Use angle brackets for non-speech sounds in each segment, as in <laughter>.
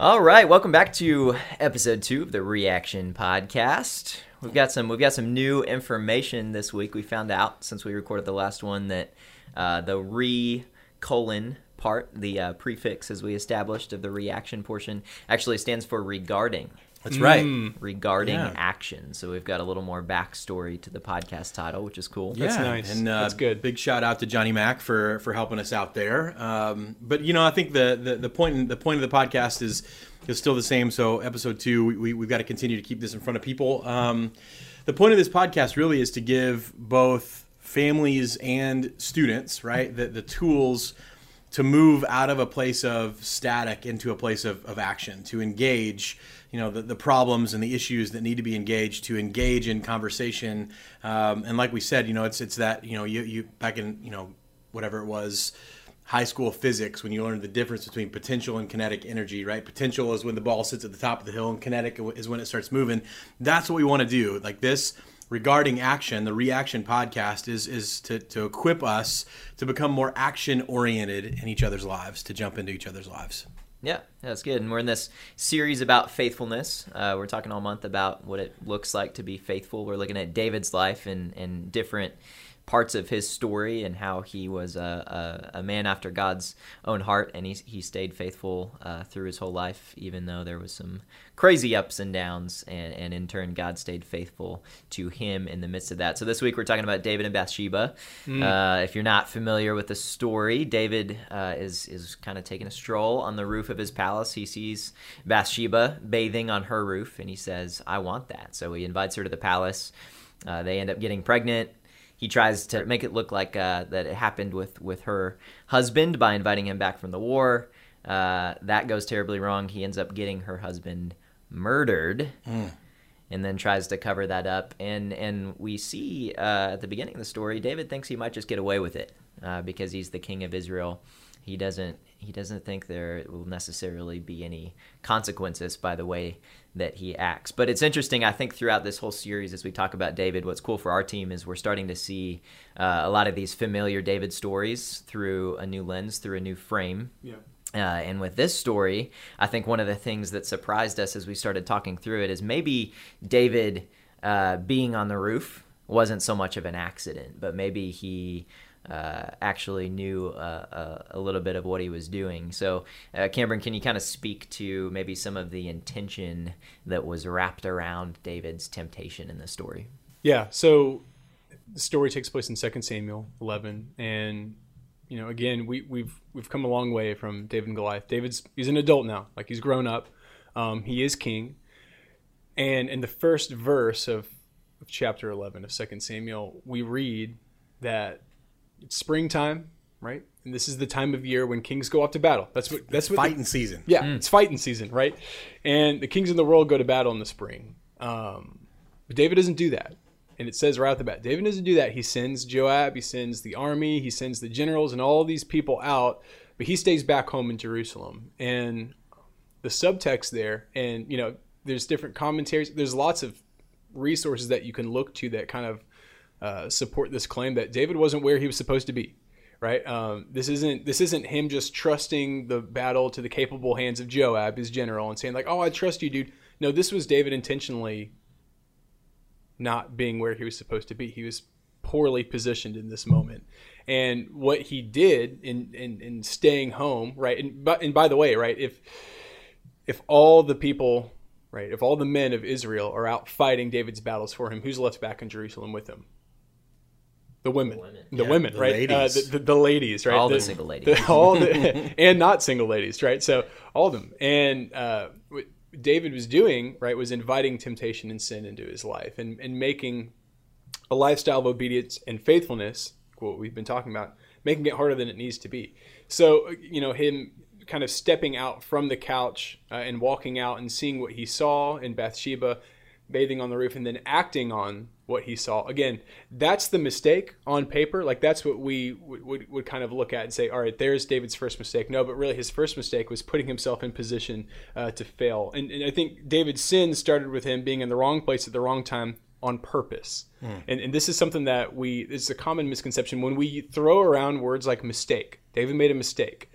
All right, welcome back to episode two of the Reaction Podcast. We've got some we've got some new information this week. We found out since we recorded the last one that uh, the re colon part, the uh, prefix as we established of the reaction portion, actually stands for regarding. That's right. Regarding Yeah. action. So we've got a little more backstory to the podcast title, which is cool. Yeah, That's nice. And uh, That's good. Big shout out to Johnny Mack for for helping us out there. Um, but you know, I think the, the the point the point of the podcast is is still the same. So episode two, we, we we've got to continue to keep this in front of people. Um, the point of this podcast really is to give both families and students right the the tools to move out of a place of static into a place of, of action to engage you know the, the problems and the issues that need to be engaged to engage in conversation. Um, and like we said you know it's it's that you know you, you back in you know whatever it was high school physics when you learned the difference between potential and kinetic energy right? Potential is when the ball sits at the top of the hill and kinetic is when it starts moving. That's what we want to do. Like this regarding action the reaction podcast is is to, to equip us to become more action oriented in each other's lives to jump into each other's lives Yeah, that's good. And we're in this series about faithfulness. Uh, we're talking all month about what it looks like to be faithful. We're looking at David's life and, and different parts of his story and how he was a, a, a man after God's own heart, and he, he stayed faithful uh, through his whole life, even though there was some crazy ups and downs, and, and in turn, God stayed faithful to him in the midst of that. So this week we're talking about David and Bathsheba. Uh, if you're not familiar with the story, David uh, is is kind of taking a stroll on the roof of his palace. He sees Bathsheba bathing on her roof, and he says, "I want that." So he invites her to the palace. Uh, they end up getting pregnant. He tries to make it look like uh, that it happened with with her husband by inviting him back from the war. Uh, that goes terribly wrong. He ends up getting her husband murdered and then tries to cover that up. And and we see uh, at the beginning of the story, David thinks he might just get away with it uh, because he's the king of Israel. He doesn't he doesn't think there will necessarily be any consequences by the way that he acts. But it's interesting. I think throughout this whole series, as we talk about David, what's cool for our team is we're starting to see uh, a lot of these familiar David stories through a new lens, through a new frame. Yeah. Uh, and with this story, I think one of the things that surprised us as we started talking through it is maybe David uh, being on the roof wasn't so much of an accident, but maybe he uh, actually knew uh, uh, a little bit of what he was doing. So, uh, Cameron, can you kind of speak to maybe some of the intention that was wrapped around David's temptation in the story? Yeah. So the story takes place in 2 Samuel 11, and you know, again, we, we've we've come a long way from David and Goliath. David's he's an adult now, like he's grown up. Um, he is king, and in the first verse of, of chapter 11 of 2 Samuel, we read that it's springtime, right? And this is the time of year when kings go off to battle. That's what that's what the- fighting season yeah, it's fighting season, right? And the kings in the world go to battle in the spring. Um, but David doesn't do that. And it says right off the bat, David doesn't do that. He sends Joab, he sends the army, he sends the generals and all these people out, but he stays back home in Jerusalem. And the subtext there, and you know, there's different commentaries. There's lots of resources that you can look to that kind of uh, support this claim that David wasn't where he was supposed to be. Right. Um, this isn't this isn't him just trusting the battle to the capable hands of Joab, his general, and saying like, "Oh, I trust you, dude." No, this was David intentionally not being where he was supposed to be. He was poorly positioned in this moment, and what he did in in, in staying home, right? And but and by the way, right, if if all the people, right, if all the men of Israel are out fighting David's battles for him, who's left back in Jerusalem with him? The women, the women, Yeah, the right? Uh, the, the, the ladies, right? All the single ladies. the- <laughs> all the, <laughs> and not single ladies, right? So all of them. And uh, what David was doing, right, was inviting temptation and sin into his life and, and making a lifestyle of obedience and faithfulness, what we've been talking about, making it harder than it needs to be. So, you know, him kind of stepping out from the couch uh, and walking out and seeing what he saw in Bathsheba, bathing on the roof, and then acting on what he saw. Again, that's the mistake on paper. Like that's what we would, would, would kind of look at and say, all right, there's David's first mistake. No, but really his first mistake was putting himself in position uh, to fail. And, and I think David's sin started with him being in the wrong place at the wrong time on purpose. And, and this is something that we, it's a common misconception when we throw around words like mistake. David made a mistake.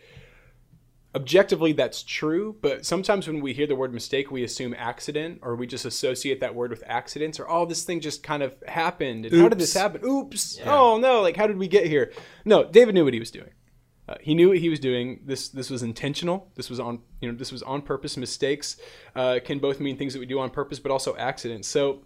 Objectively that's true but sometimes when we hear the word mistake we assume accident or we just associate that word with accidents or oh this thing just kind of happened and how did this happen? Oops. Oh no like how did we get here? No david knew what he was doing. Uh, he knew what he was doing. This this was intentional. This was on you know this was on purpose. Mistakes uh, can both mean things that we do on purpose but also accidents. So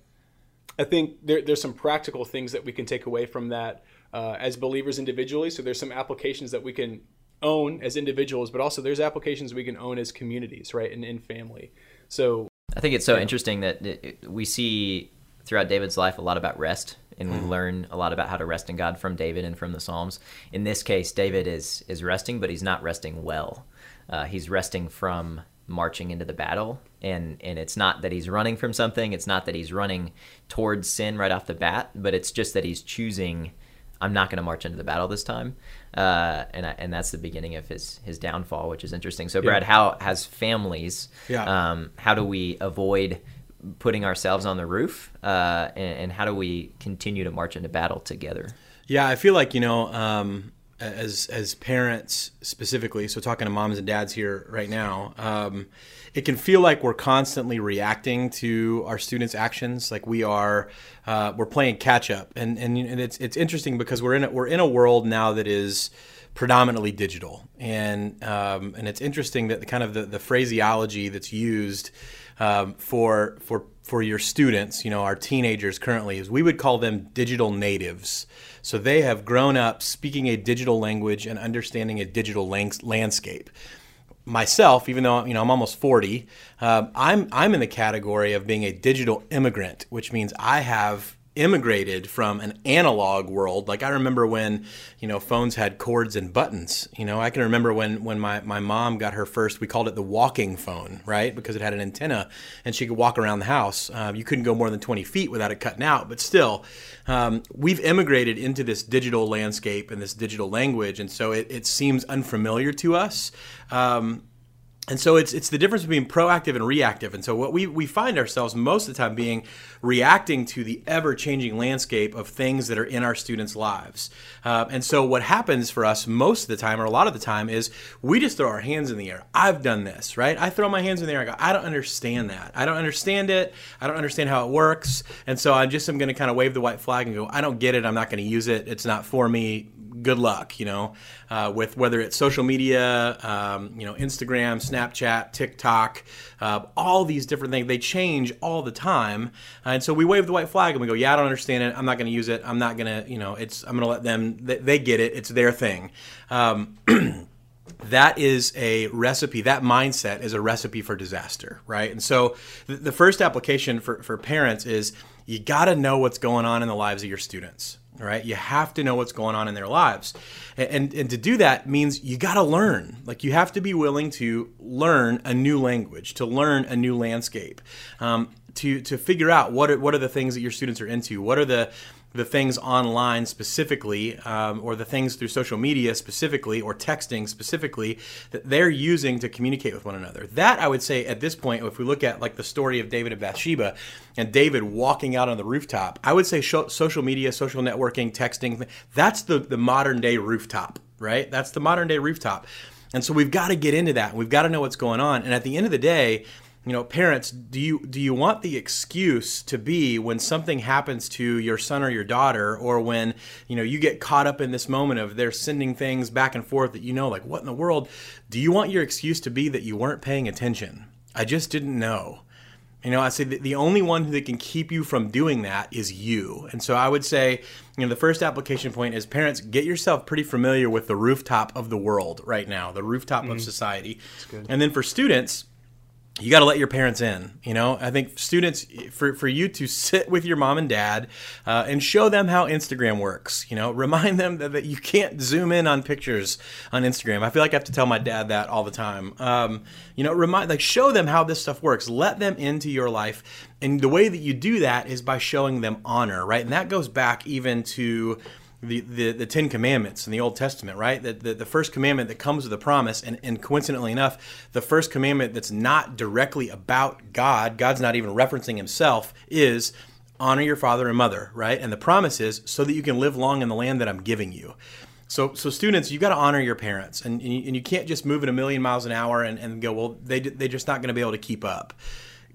I think there, there's some practical things that we can take away from that uh, as believers individually. So there's some applications that we can own as individuals, but also there's applications we can own as communities, right, and in family. So I think it's so interesting that it, it- we see throughout David's life a lot about rest, and we learn a lot about how to rest in God from David and from the Psalms. In this case, David is is resting, but he's not resting well. Uh, he's resting from marching into the battle, and and it's not that he's running from something. It's not that he's running towards sin right off the bat, but it's just that he's choosing. I'm not going to march into the battle this time, uh, and I, and that's the beginning of his his downfall, which is interesting. So, Brad, how has families? Yeah. Um, how do we avoid putting ourselves on the roof, uh, and, and how do we continue to march into battle together? Yeah, I feel like you know, um, as as parents specifically. So talking to moms and dads here right now, um, it can feel like we're constantly reacting to our students' actions. Like we are, uh, we're playing catch up, and and, and it's it's interesting because we're in a, we're in a world now that is predominantly digital, and um, and it's interesting that the kind of the, the phraseology that's used um, for for for your students, you know, our teenagers currently is we would call them digital natives. So they have grown up speaking a digital language and understanding a digital landscape. Myself, even though you know I'm almost 40, um, I'm I'm in the category of being a digital immigrant, which means I have immigrated from an analog world. Like I remember when, you know, phones had cords and buttons. You know, I can remember when when my, my mom got her first, we called it the walking phone, right? Because it had an antenna and she could walk around the house. Um, you couldn't go more than 20 feet without it cutting out. But still, um, we've immigrated into this digital landscape and this digital language. And so it, it seems unfamiliar to us. Um, and so it's it's the difference between proactive and reactive. And so what we, we find ourselves most of the time being reacting to the ever changing landscape of things that are in our students' lives. Uh, and so what happens for us most of the time, or a lot of the time, is we just throw our hands in the air. I've done this, right? I throw my hands in the air. I go, I don't understand that. I don't understand it. I don't understand how it works. And so I just am going to kind of wave the white flag and go, I don't get it. I'm not going to use it. It's not for me good luck, you know, uh, with whether it's social media, um, you know, Instagram, Snapchat, TikTok, uh, all these different things. They change all the time, and so we wave the white flag and we go, "Yeah, I don't understand it. I'm not going to use it. I'm not going to, you know, it's. I'm going to let them. They, they get it. It's their thing." Um, <clears throat> that is a recipe that mindset is a recipe for disaster right and so the, first application for, for parents is you got to know what's going on in the lives of your students right? You have to know what's going on in their lives. And and, to do that means you got to learn. Like you have to be willing to learn a new language to learn a new landscape um, to to figure out what are, what are the things that your students are into what are the the things online specifically, um, or the things through social media specifically, or texting specifically, that they're using to communicate with one another. That I would say at this point, if we look at like the story of David and Bathsheba, and David walking out on the rooftop, I would say sho- social media, social networking, texting, that's the the modern day rooftop, right? That's the modern day rooftop, and so we've got to get into that. We've got to know what's going on, and at the end of the day you know parents do you do you want the excuse to be when something happens to your son or your daughter or when you know you get caught up in this moment of they're sending things back and forth that you know like what in the world? Do you want your excuse to be that you weren't paying attention? I just didn't know. You know, I say the, the only one that can keep you from doing that is you. And so I would say, you know, the first application point is parents get yourself pretty familiar with the rooftop of the world right now, the rooftop of mm. society. And then for students, you got to let your parents in. You know, I think students, for, for you to sit with your mom and dad uh, and show them how Instagram works, you know, <laughs> remind them that, that you can't zoom in on pictures on Instagram. I feel like I have to tell my dad that all the time. Um, you know, remind, like, show them how this stuff works. Let them into your life. And the way that you do that is by showing them honor, right? And that goes back even to the, the, the Ten Commandments in the Old Testament, right? The, the, the first commandment that comes with a promise, and, and coincidentally enough, the first commandment that's not directly about God, God's not even referencing himself, is honor your father and mother, right? And the promise is so that you can live long in the land that I'm giving you. So, so students, you got to honor your parents, and, and, you, and you can't just move at a million miles an hour and, and go, well, they they're just not going to be able to keep up.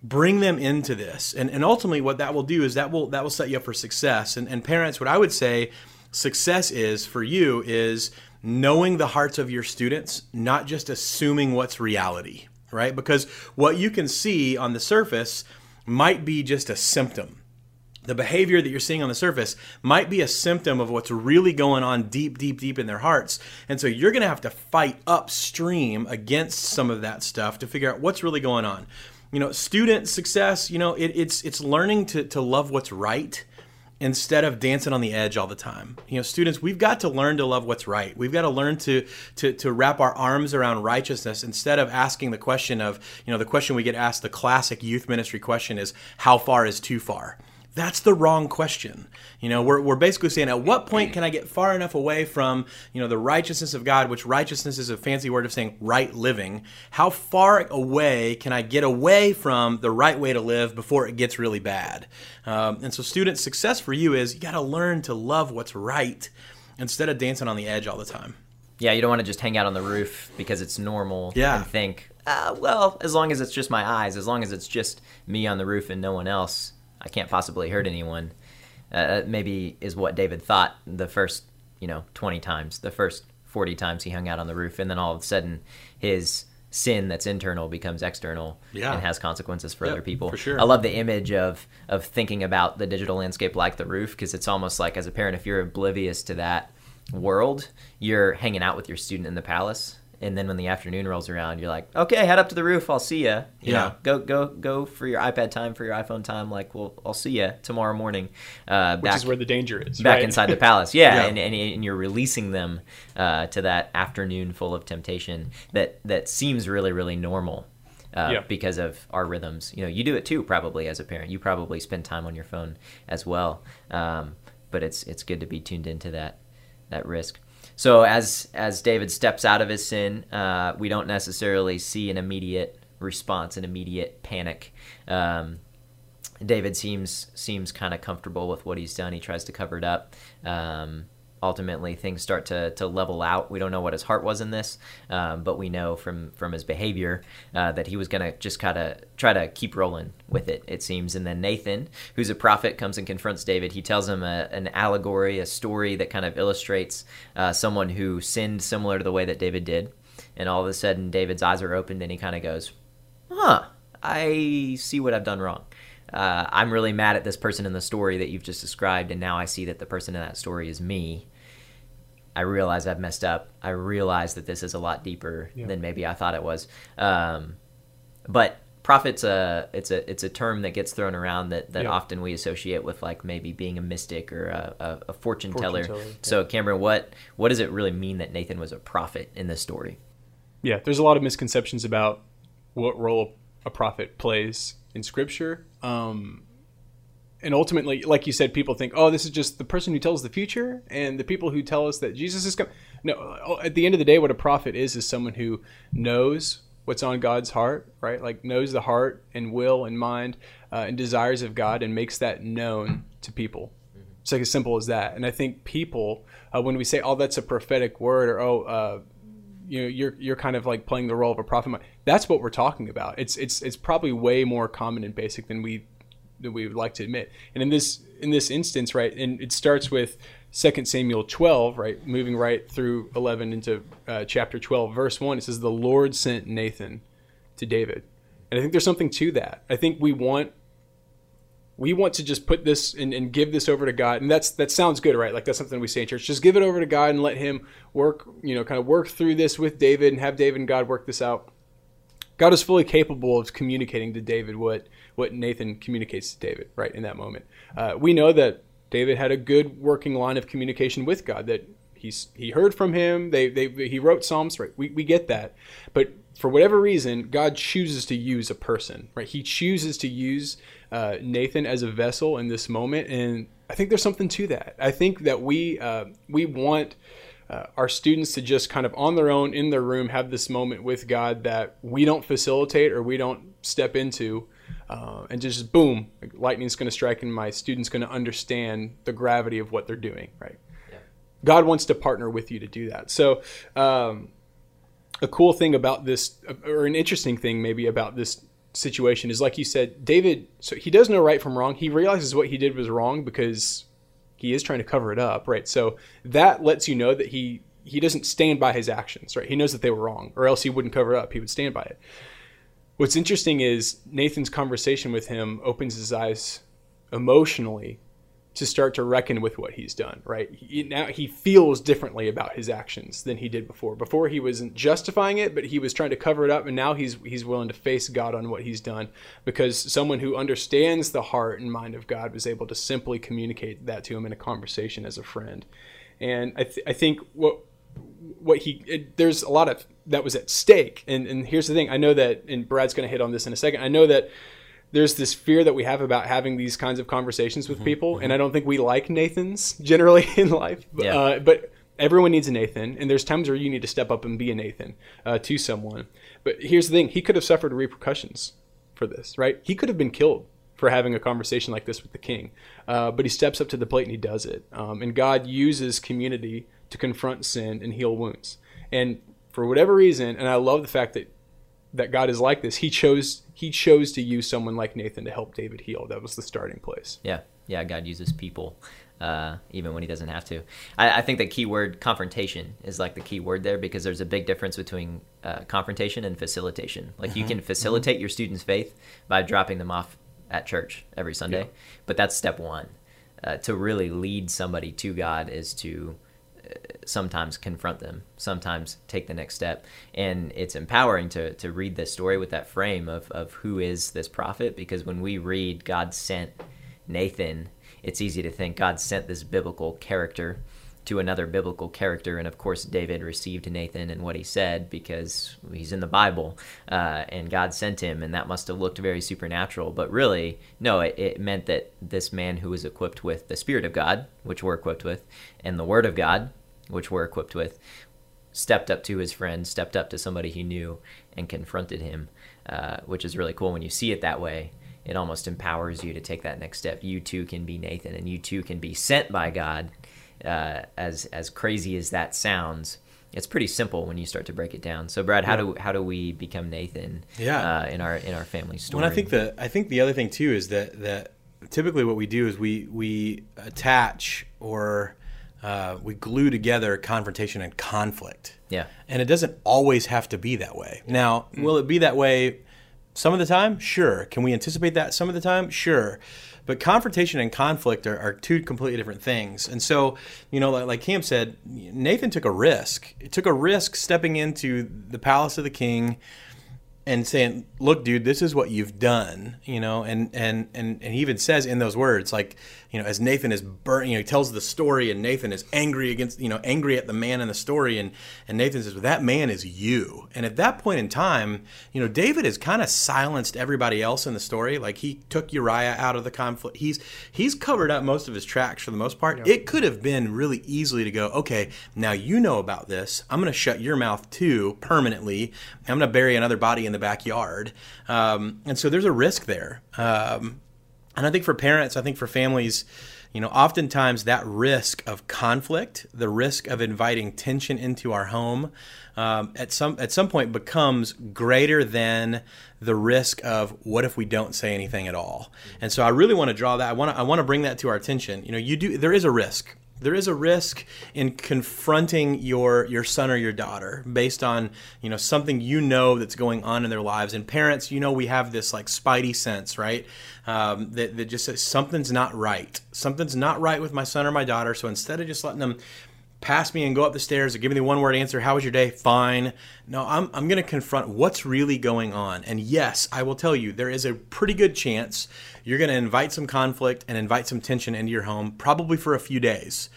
Bring them into this, and, and ultimately, what that will do is that will that will set you up for success. And, and parents, what I would say, success is for you is knowing the hearts of your students, not just assuming what's reality, right? Because what you can see on the surface might be just a symptom the behavior that you're seeing on the surface might be a symptom of what's really going on deep, deep, deep in their hearts. And so you're going to have to fight upstream against some of that stuff to figure out what's really going on. You know, student success, you know, it, it's it's learning to, to love what's right instead of dancing on the edge all the time. You know, students, we've got to learn to love what's right. We've got to learn to to to wrap our arms around righteousness instead of asking the question of, you know, the question we get asked, the classic youth ministry question is how far is too far? That's the wrong question. You know, we're, we're basically saying at what point can I get far enough away from, you know, the righteousness of God, which righteousness is a fancy word of saying right living. How far away can I get away from the right way to live before it gets really bad? Um, and so, student success for you is you got to learn to love what's right instead of dancing on the edge all the time. Yeah, you don't want to just hang out on the roof because it's normal Yeah. and think, uh, well, as long as it's just my eyes, as long as it's just me on the roof and no one else, I can't possibly hurt anyone. Uh, maybe is what David thought the first, you know, 20 times, the first 40 times he hung out on the roof, and then all of a sudden his sin that's internal becomes external Yeah. and has consequences for Yep, other people. for sure. I love the image of of thinking about the digital landscape like the roof because it's almost like as a parent, if you're oblivious to that world, you're hanging out with your student in the palace. And then when the afternoon rolls around, you're like, okay, head up to the roof. I'll see you. You Yeah. know, go go go for your iPad time, for your iPhone time. Like, well, I'll see you tomorrow morning. Uh, which back, is where the danger is. back right? inside the palace. Yeah, <laughs> Yeah. And, and and you're releasing them uh, to that afternoon full of temptation that that seems really really normal. Uh, Yeah. because of our rhythms, you know, you do it too. Probably as a parent, you probably spend time on your phone as well. Um, but it's it's good to be tuned into that that risk. So as as David steps out of his sin, uh, we don't necessarily see an immediate response, an immediate panic. Um, David seems seems kind of comfortable with what he's done. He tries to cover it up. Um, ultimately, things start to, to level out. We don't know what his heart was in this, um, but we know from from his behavior uh, that he was going to just kind of try to keep rolling with it. It seems. And then Nathan, who's a prophet, comes and confronts David. He tells him a, an allegory, a story that kind of illustrates uh, someone who sinned similar to the way that David did. And all of a sudden, David's eyes are opened, and he kind of goes, "Huh." I see what I've done wrong. Uh, I'm really mad at this person in the story that you've just described, and now I see that the person in that story is me. I realize I've messed up. I realize that this is a lot deeper Yeah. than maybe I thought it was. Um, but prophet's a it's a it's a term that gets thrown around that, that Yeah. often we associate with like maybe being a mystic or a, a, a fortune, teller. teller, yeah. So Cameron, what what does it really mean that Nathan was a prophet in this story? Yeah, there's a lot of misconceptions about what role a prophet plays in Scripture. Um, and ultimately, like you said, people think, oh, this is just the person who tells the future and the people who tell us that Jesus is coming. No, at the end of the day, what a prophet is, is someone who knows what's on God's heart, right? Like knows the heart and will and mind uh, and desires of God and makes that known to people. It's like as simple as that. And I think people, uh, when we say, oh, that's a prophetic word or, oh, uh, you know you're you're kind of like playing the role of a prophet that's what we're talking about it's it's it's probably way more common and basic than we than we would like to admit and in this in this instance right and it starts with 2 samuel 12 right moving right through 11 into uh, chapter 12 verse 1 it says the lord sent nathan to david and i think there's something to that i think we want we want to just put this and, and give this over to God. And that's that sounds good, right? Like that's something we say in church. Just give it over to God and let him work, you know, kind of work through this with David and have David and God work this out. God is fully capable of communicating to David what what Nathan communicates to David, right, in that moment. Uh, we know that David had a good working line of communication with God, that he's he heard from him, they, they he wrote Psalms, right? We, we get that. But for whatever reason, God chooses to use a person, right? He chooses to use uh, Nathan as a vessel in this moment, and I think there's something to that. I think that we uh, we want uh, our students to just kind of on their own in their room have this moment with God that we don't facilitate or we don't step into, uh, and just boom, lightning's going to strike, and my student's going to understand the gravity of what they're doing, right? God wants to partner with you to do that. So, um, a cool thing about this, or an interesting thing maybe about this situation is like you said, David, so he does know right from wrong. He realizes what he did was wrong because he is trying to cover it up, right? So that lets you know that he he doesn't stand by his actions, right? He knows that they were wrong, or else he wouldn't cover it up. He would stand by it. What's interesting is Nathan's conversation with him opens his eyes emotionally to start to reckon with what he's done, right? He, now he feels differently about his actions than he did before. Before he wasn't justifying it, but he was trying to cover it up, and now he's he's willing to face God on what he's done because someone who understands the heart and mind of God was able to simply communicate that to him in a conversation as a friend. And I, th- I think what what he it, there's a lot of that was at stake. And and here's the thing, I know that, and Brad's going to hit on this in a second. I know that there's this fear that we have about having these kinds of conversations with mm-hmm, people, mm-hmm. and I don't think we like Nathan's <laughs> generally in life. Yeah. Uh, but everyone needs a Nathan, and there's times where you need to step up and be a Nathan uh, to someone. But here's the thing: he could have suffered repercussions for this, right? He could have been killed for having a conversation like this with the king, uh, but he steps up to the plate and he does it. Um, and God uses community to confront sin and heal wounds. And for whatever reason, and I love the fact that that God is like this. He chose he chose to use someone like Nathan to help David heal. That was the starting place. Yeah, yeah. God uses people, uh, even when He doesn't have to. I, I, think the key word confrontation is like the key word there because there's a big difference between uh, confrontation and facilitation. Like mm-hmm. you can facilitate mm-hmm. your students' faith by dropping them off at church every Sunday, yeah. but that's step one. Uh, to really lead somebody to God is to sometimes confront them, sometimes take the next step. And it's empowering to, to read this story with that frame of, of who is this prophet, because when we read God sent Nathan, it's easy to think God sent this biblical character to another biblical character. And of course, David received Nathan and what he said because he's in the Bible uh, and God sent him, and that must have looked very supernatural. But really, no, it, it, meant that this man who was equipped with the Spirit of God, which we're equipped with, and the Word of God, which we're equipped with, stepped up to his friend, stepped up to somebody he knew, and confronted him, uh, which is really cool when you see it that way. It almost empowers you to take that next step. You too can be Nathan, and you too can be sent by God uh, as as crazy as that sounds, it's pretty simple when you start to break it down. So, Brad, how yeah. do how do we become Nathan? Yeah. Uh, in our in our family story. Well, I think the I think the other thing too is that that typically what we do is we we attach or uh, we glue together confrontation and conflict. Yeah. And it doesn't always have to be that way. Now, mm. will it be that way some of the time? Sure. Can we anticipate that some of the time? Sure. But confrontation and conflict are, are two completely different things. And so, you know, like, like Cam said, Nathan took a risk. He took a risk stepping into the palace of the king and saying, "Look, dude, this is what you've done," you know, and and and and he even says in those words, like, you know, as Nathan is burning, you know, he tells the story, and Nathan is angry against, you know, angry at the man in the story, and and Nathan says, well, "That man is you." And at that point in time, you know, David has kind of silenced everybody else in the story. Like he took Uriah out of the conflict. He's he's covered up most of his tracks for the most part. Yeah. It could have been really easily to go, okay, now you know about this. I'm going to shut your mouth too permanently. I'm going to bury another body in the backyard. Um, and so there's a risk there. Um, and I think for parents, I think for families, you know, oftentimes that risk of conflict, the risk of inviting tension into our home, um, at some at some point becomes greater than the risk of what if we don't say anything at all. And so I really want to draw that. I want to I want to bring that to our attention. You know, you do there is a risk there is a risk in confronting your your son or your daughter based on you know something you know that's going on in their lives. And parents you know we have this like spidey sense right? Um, that, that just says something's not right. Something's not right with my son or my daughter. So instead of just letting them pass me and go up the stairs or give me the one word answer how was your day fine no i'm, I'm going to confront what's really going on and yes i will tell you there is a pretty good chance you're going to invite some conflict and invite some tension into your home, probably for a few days.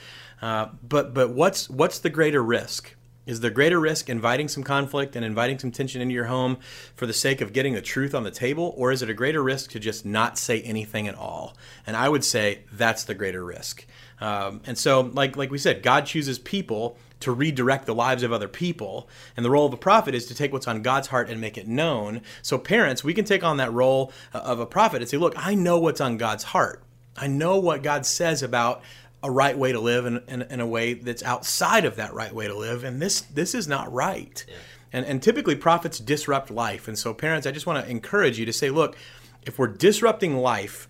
Uh, but but what's what's the greater risk? Is the greater risk inviting some conflict and inviting some tension into your home for the sake of getting the truth on the table, or is it a greater risk to just not say anything at all? And I would say that's the greater risk. Um, and so, like like we said, God chooses people to redirect the lives of other people. And the role of a prophet is to take what's on God's heart and make it known. So, parents, we can take on that role uh, of a prophet and say, Look, I know what's on God's heart. I know what God says about a right way to live and, and, and a way that's outside of that right way to live. And this this is not right. And, and typically prophets disrupt life. And so parents, I just want to encourage you to say, look, if we're disrupting life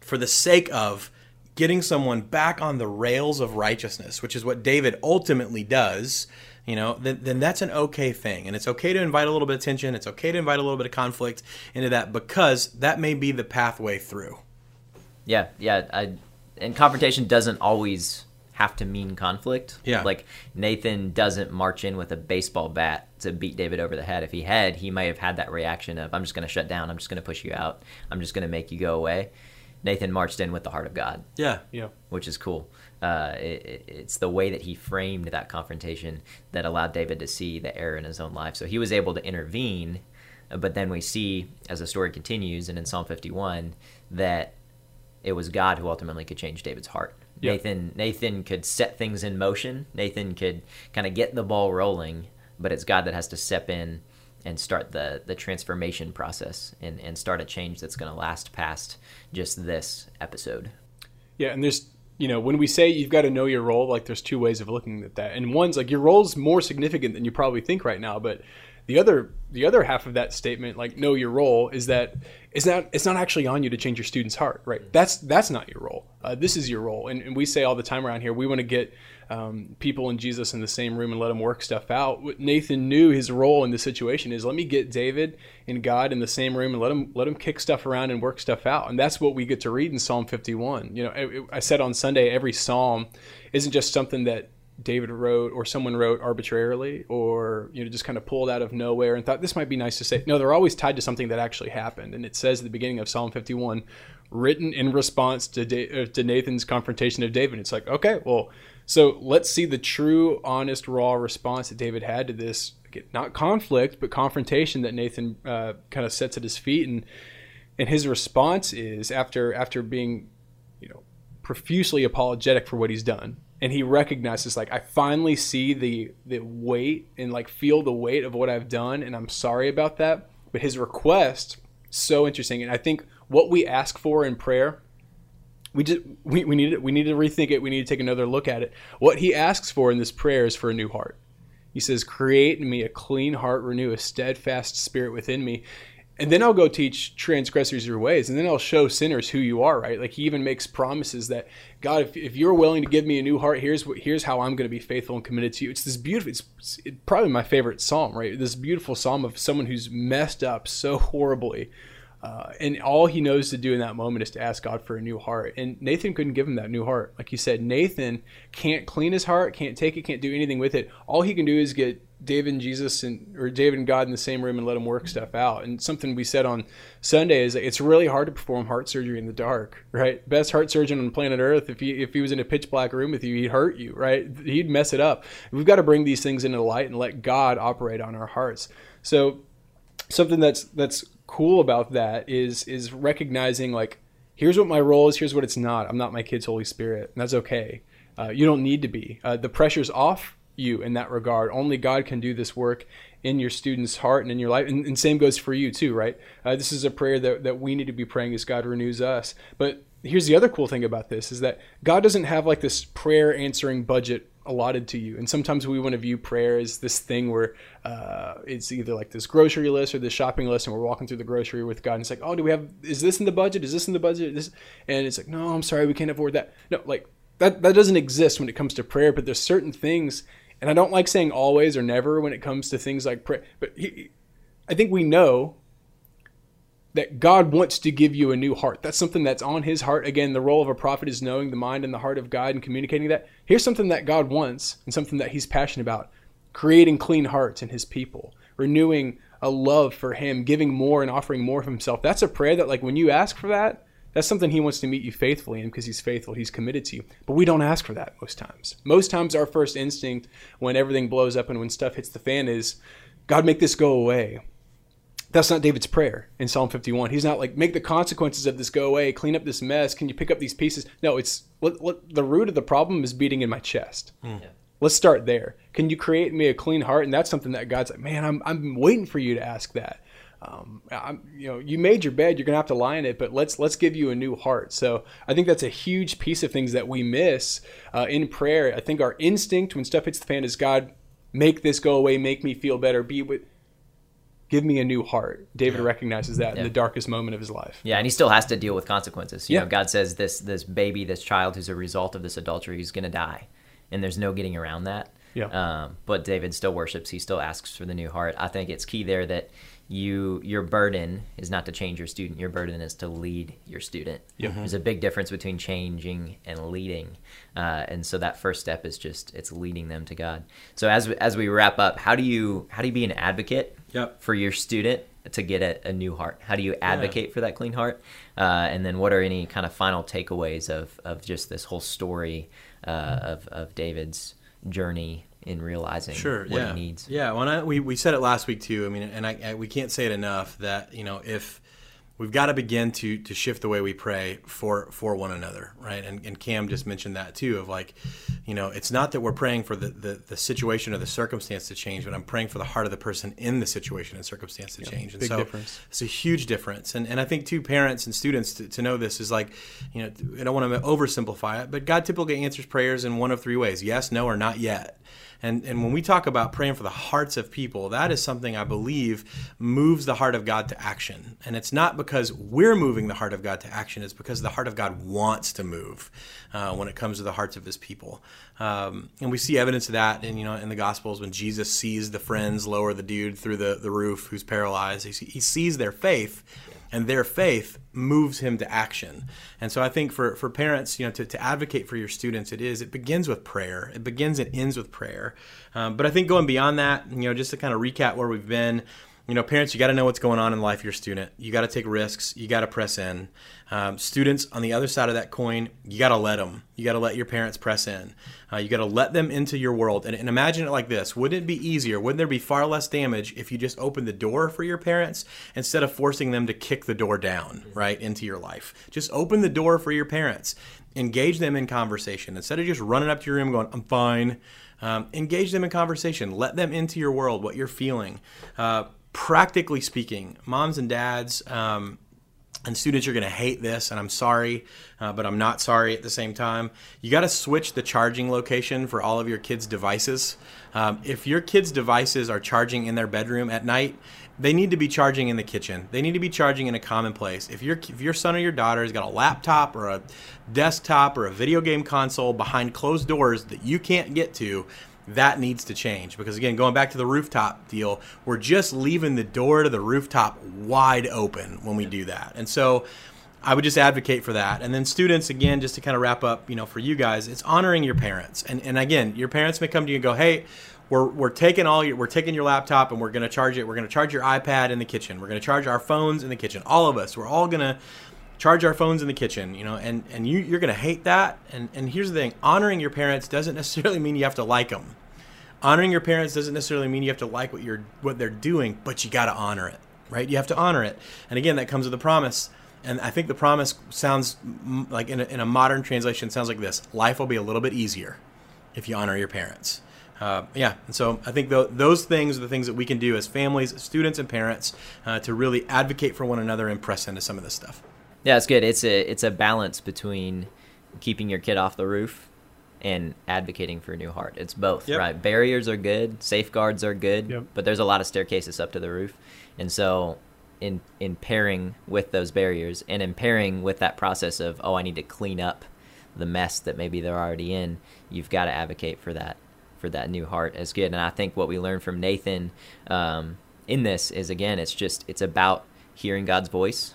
for the sake of getting someone back on the rails of righteousness, which is what David ultimately does, you know, then, then that's an okay thing. And it's okay to invite a little bit of tension. It's okay to invite a little bit of conflict into that because that may be the pathway through. Yeah, yeah. I, and confrontation doesn't always have to mean conflict. Yeah. Like Nathan doesn't march in with a baseball bat to beat David over the head. If he had, he may have had that reaction of, I'm just going to shut down. I'm just going to push you out. I'm just going to make you go away. Nathan marched in with the heart of God. Yeah. Yeah. Which is cool. Uh, it, it's the way that he framed that confrontation that allowed David to see the error in his own life. So he was able to intervene. But then we see, as the story continues, and in Psalm 51, that it was God who ultimately could change David's heart. Yep. Nathan Nathan could set things in motion. Nathan could kind of get the ball rolling, but it's God that has to step in and start the the transformation process and, and start a change that's going to last past just this episode. Yeah, and there's you know when we say you've got to know your role, like there's two ways of looking at that, and one's like your role's more significant than you probably think right now, but the other the other half of that statement, like know your role, is that it's not it's not actually on you to change your student's heart, right? That's that's not your role. Uh, this is your role, and, and we say all the time around here, we want to get um, people and Jesus in the same room and let them work stuff out. What Nathan knew his role in the situation is let me get David and God in the same room and let them let them kick stuff around and work stuff out, and that's what we get to read in Psalm 51. You know, I, I said on Sunday, every psalm isn't just something that David wrote or someone wrote arbitrarily or you know just kind of pulled out of nowhere and thought this might be nice to say. No, they're always tied to something that actually happened. And it says at the beginning of Psalm 51, written in response to, da- uh, to Nathan's confrontation of David. It's like, okay, well, so let's see the true, honest, raw response that David had to this, not conflict, but confrontation that Nathan uh, kind of sets at his feet. And and his response is after after being, you know, profusely apologetic for what he's done and he recognizes like I finally see the the weight and like feel the weight of what I've done and I'm sorry about that. But his request so interesting. And I think what we ask for in prayer we just we, we need to, we need to rethink it. We need to take another look at it. What he asks for in this prayer is for a new heart. He says create in me a clean heart renew a steadfast spirit within me and then I'll go teach transgressors your ways, and then I'll show sinners who you are, right? Like he even makes promises that God, if, if you're willing to give me a new heart, here's what here's how I'm going to be faithful and committed to you. It's this beautiful, it's, probably my favorite psalm, right? This beautiful psalm of someone who's messed up so horribly, uh, and all he knows to do in that moment is to ask God for a new heart. And Nathan couldn't give him that new heart, like you said. Nathan can't clean his heart, can't take it, can't do anything with it. All he can do is get David and Jesus and or David and God in the same room and let them work stuff out. And something we said on Sunday is it's really hard to perform heart surgery in the dark, right? Best heart surgeon on planet Earth, if he if he was in a pitch black room with you, he'd hurt you, right? He'd mess it up. We've got to bring these things into the light and let God operate on our hearts. So something that's that's cool about that is is recognizing like here's what my role is, here's what it's not. I'm not my kid's Holy Spirit, and that's okay. Uh, you don't need to be. Uh, the pressure's off you in that regard. Only God can do this work in your student's heart and in your life. And, and same goes for you too, right? Uh, this is a prayer that, that we need to be praying as God renews us. But here's the other cool thing about this is that God doesn't have like this prayer answering budget allotted to you. And sometimes we want to view prayer as this thing where uh, it's either like this grocery list or this shopping list, and we're walking through the grocery with God, and it's like, oh, do we have? Is this in the budget? Is this in the budget? This, and it's like, no, I'm sorry, we can't afford that. No, like that that doesn't exist when it comes to prayer. But there's certain things and I don't like saying always or never when it comes to things like prayer, but he, I think we know that God wants to give you a new heart. That's something that's on his heart. Again, the role of a prophet is knowing the mind and the heart of God and communicating that. Here's something that God wants and something that he's passionate about creating clean hearts in his people, renewing a love for him, giving more and offering more of himself. That's a prayer that, like, when you ask for that, that's something he wants to meet you faithfully in because he's faithful, he's committed to you. But we don't ask for that most times. Most times, our first instinct when everything blows up and when stuff hits the fan is, God, make this go away. That's not David's prayer in Psalm 51. He's not like, make the consequences of this go away, clean up this mess. Can you pick up these pieces? No, it's what, what the root of the problem is beating in my chest. Mm. Yeah. let's start there. Can you create me a clean heart? And that's something that God's like, man, I'm, I'm waiting for you to ask that. Um, you know, you made your bed, you're gonna have to lie in it, but let's let's give you a new heart. So I think that's a huge piece of things that we miss uh, in prayer. I think our instinct when stuff hits the fan is God, make this go away, make me feel better, be with, give me a new heart. David recognizes that Yeah. in the darkest moment of his life. Yeah, and he still has to deal with consequences. You Yeah. know, God says this this baby, this child who's a result of this adultery is going to die, and there's no getting around that. Yeah. Um, but David still worships. He still asks for the new heart. I think it's key there that you your burden is not to change your student. Your burden is to lead your student. Yep. There's a big difference between changing and leading, uh, and so that first step is just it's leading them to God. So as we, as we wrap up, how do you how do you be an advocate Yep. for your student to get a, a new heart? How do you advocate for that clean heart? Uh, and then what are any kind of final takeaways of, of just this whole story uh, of, of David's journey in realizing sure what yeah. he needs? yeah when I, we, we said it last week too. I mean and I, I we can't say it enough that you know if we've got to begin to to shift the way we pray for for one another right? And, and cam just mentioned that too of like you know it's not that we're praying for the, the the situation or the circumstance to change but i'm praying for the heart of the person in the situation and circumstance to change. And big so difference. it's a huge difference. And and i think too parents and students to, to know this is like you know i don't want to oversimplify it but god typically answers prayers in one of three ways yes no or not yet and, and when we talk about praying for the hearts of people, that is something I believe moves the heart of God to action. And it's not because we're moving the heart of God to action, it's because the heart of God wants to move uh, when it comes to the hearts of his people. Um, and we see evidence of that in, you know, in the Gospels when Jesus sees the friends lower the dude through the, the roof who's paralyzed. He, he sees their faith and their faith moves him to action. And so I think for, for parents, you know, to, to advocate for your students, it is, it begins with prayer. It begins and ends with prayer. Um, but I think going beyond that, you know, just to kind of recap where we've been, you know, parents, you got to know what's going on in life your student. You got to take risks. You got to press in. Um, students, on the other side of that coin, you got to let them. You got to let your parents press in. Uh, you got to let them into your world. And, and imagine it like this: Wouldn't it be easier? Wouldn't there be far less damage if you just opened the door for your parents instead of forcing them to kick the door down right into your life? Just open the door for your parents. Engage them in conversation instead of just running up to your room going, "I'm fine." Um, engage them in conversation. Let them into your world, what you're feeling. Uh, practically speaking, moms and dads, um, and students, you're going to hate this, and I'm sorry, uh, but I'm not sorry at the same time. You got to switch the charging location for all of your kids' devices. Um, if your kids' devices are charging in their bedroom at night, they need to be charging in the kitchen. They need to be charging in a common place. If your if your son or your daughter has got a laptop or a desktop or a video game console behind closed doors that you can't get to, that needs to change. Because again going back to the rooftop deal we're just leaving the door to the rooftop wide open when we do that. And so i would just advocate for that. And then students again just to kind of wrap up you know for you guys it's honoring your parents. And, and again your parents may come to you and go hey we're, we're taking all your we're taking your laptop and we're going to charge it we're going to charge your ipad in the kitchen we're going to charge our phones in the kitchen all of us. We're all going to charge our phones in the kitchen you know and and you, you're going to hate that. And and here's the thing honoring your parents doesn't <laughs> necessarily mean you have to like them honoring your parents doesn't necessarily mean you have to like what you're what they're doing but you got to honor it right? You have to honor it. And again that comes with a promise. And i think the promise sounds like in a, in a modern translation sounds like this life will be a little bit easier if you honor your parents. Uh, yeah and so i think tho- those things are the things that we can do as families students and parents uh, to really advocate for one another and press into some of this stuff Yeah, it's good. It's a it's a balance between keeping your kid off the roof and advocating for a new heart. It's both, Yep. right? Barriers are good, safeguards are good, Yep. but there's a lot of staircases up to the roof, and so in in pairing with those barriers and in pairing with that process of oh I need to clean up the mess that maybe they're already in, you've got to advocate for that for that new heart as good. And I think what we learned from Nathan um, in this is again, it's just it's about hearing God's voice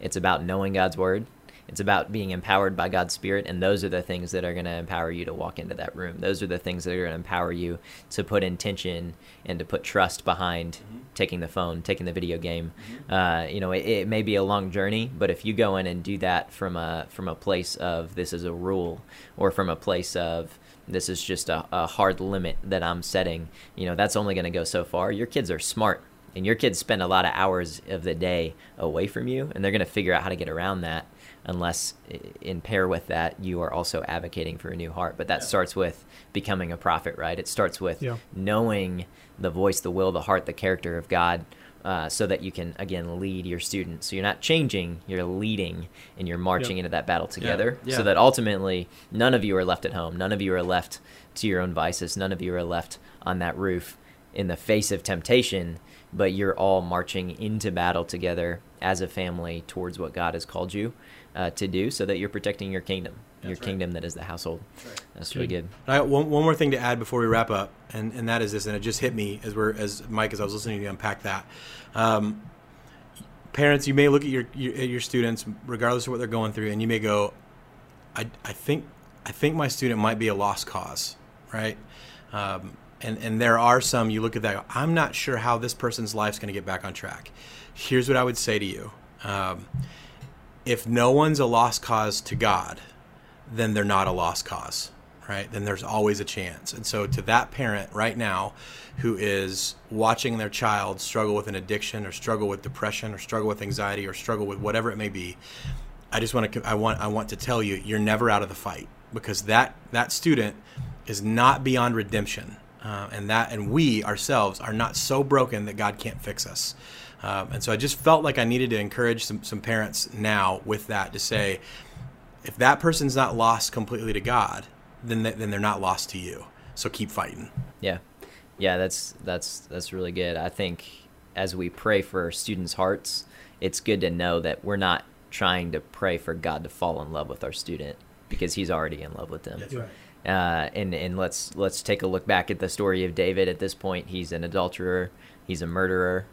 it's about knowing God's word. It's about being empowered by God's spirit, and those are the things that are going to empower you to walk into that room. Those are the things that are going to empower you to put intention and to put trust behind taking the phone, taking the video game. Uh, you know, it, it may be a long journey, but if you go in and do that from a from a place of this is a rule, or from a place of this is just a, a hard limit that I'm setting, you know, that's only going to go so far. Your kids are smart and your kids spend a lot of hours of the day away from you, and they're going to figure out how to get around that unless in pair with that you are also advocating for a new heart but that yeah. starts with becoming a prophet right it starts with yeah. knowing the voice the will the heart the character of god uh, so that you can again lead your students so you're not changing you're leading and you're marching yep. into that battle together yeah. so that ultimately none of you are left at home none of you are left to your own vices none of you are left on that roof in the face of temptation but you're all marching into battle together as a family towards what god has called you uh, to do so that you're protecting your kingdom, That's your right. kingdom that is the household. That's, right. That's really good. I, one, one more thing to add before we wrap up, and, and that is this, and it just hit me as we're as Mike as I was listening to you unpack that. Um, parents, you may look at your, your, at your students, regardless of what they're going through, and you may go, I, I think I think my student might be a lost cause, right? Um, and and there are some you look at that. I'm not sure how this person's life's going to get back on track. Here's what I would say to you. Um, if no one's a lost cause to God, then they're not a lost cause, right? Then there's always a chance. And so, to that parent right now who is watching their child struggle with an addiction or struggle with depression or struggle with anxiety or struggle with whatever it may be, I just want to I want I want to tell you you're never out of the fight because that that student is not beyond redemption. Uh, and that and we ourselves are not so broken that God can't fix us. Um, and so I just felt like I needed to encourage some, some parents now with that to say, if that person's not lost completely to God, then they, then they're not lost to you. So keep fighting. Yeah, yeah, that's that's that's really good. I think as we pray for our students' hearts, it's good to know that we're not trying to pray for God to fall in love with our student because He's already in love with them. That's right. Uh, and and let's let's take a look back at the story of David. At this point, he's an adulterer, he's a murderer,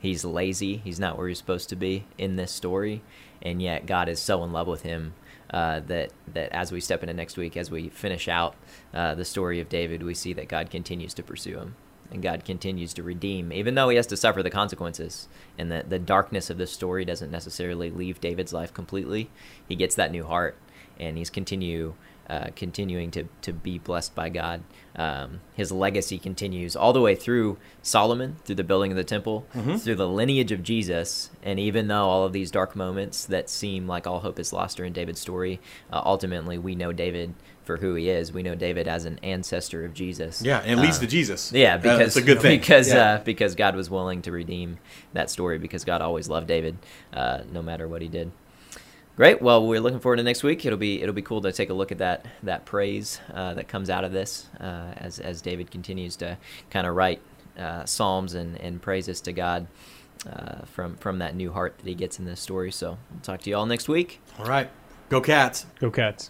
He's lazy. He's not where he's supposed to be in this story, and yet God is so in love with him uh, that that as we step into next week, as we finish out uh, the story of David, we see that God continues to pursue him, and God continues to redeem, even though he has to suffer the consequences. And that the darkness of this story doesn't necessarily leave David's life completely. He gets that new heart, and he's continue uh, continuing to, to be blessed by God. Um, his legacy continues all the way through Solomon, through the building of the temple, mm-hmm. through the lineage of Jesus. And even though all of these dark moments that seem like all hope is lost are in David's story, uh, ultimately we know David for who he is. We know David as an ancestor of Jesus. Yeah, and it leads uh, to Jesus. Yeah, because a good thing. <laughs> Because yeah. uh, because God was willing to redeem that story because God always loved David, uh, no matter what he did. Great. Well, we're looking forward to next week. It'll be it'll be cool to take a look at that that praise uh, that comes out of this uh, as as David continues to kind of write uh, psalms and, and praises to God uh, from from that new heart that he gets in this story. So we'll talk to you all next week. All right. Go cats. Go cats.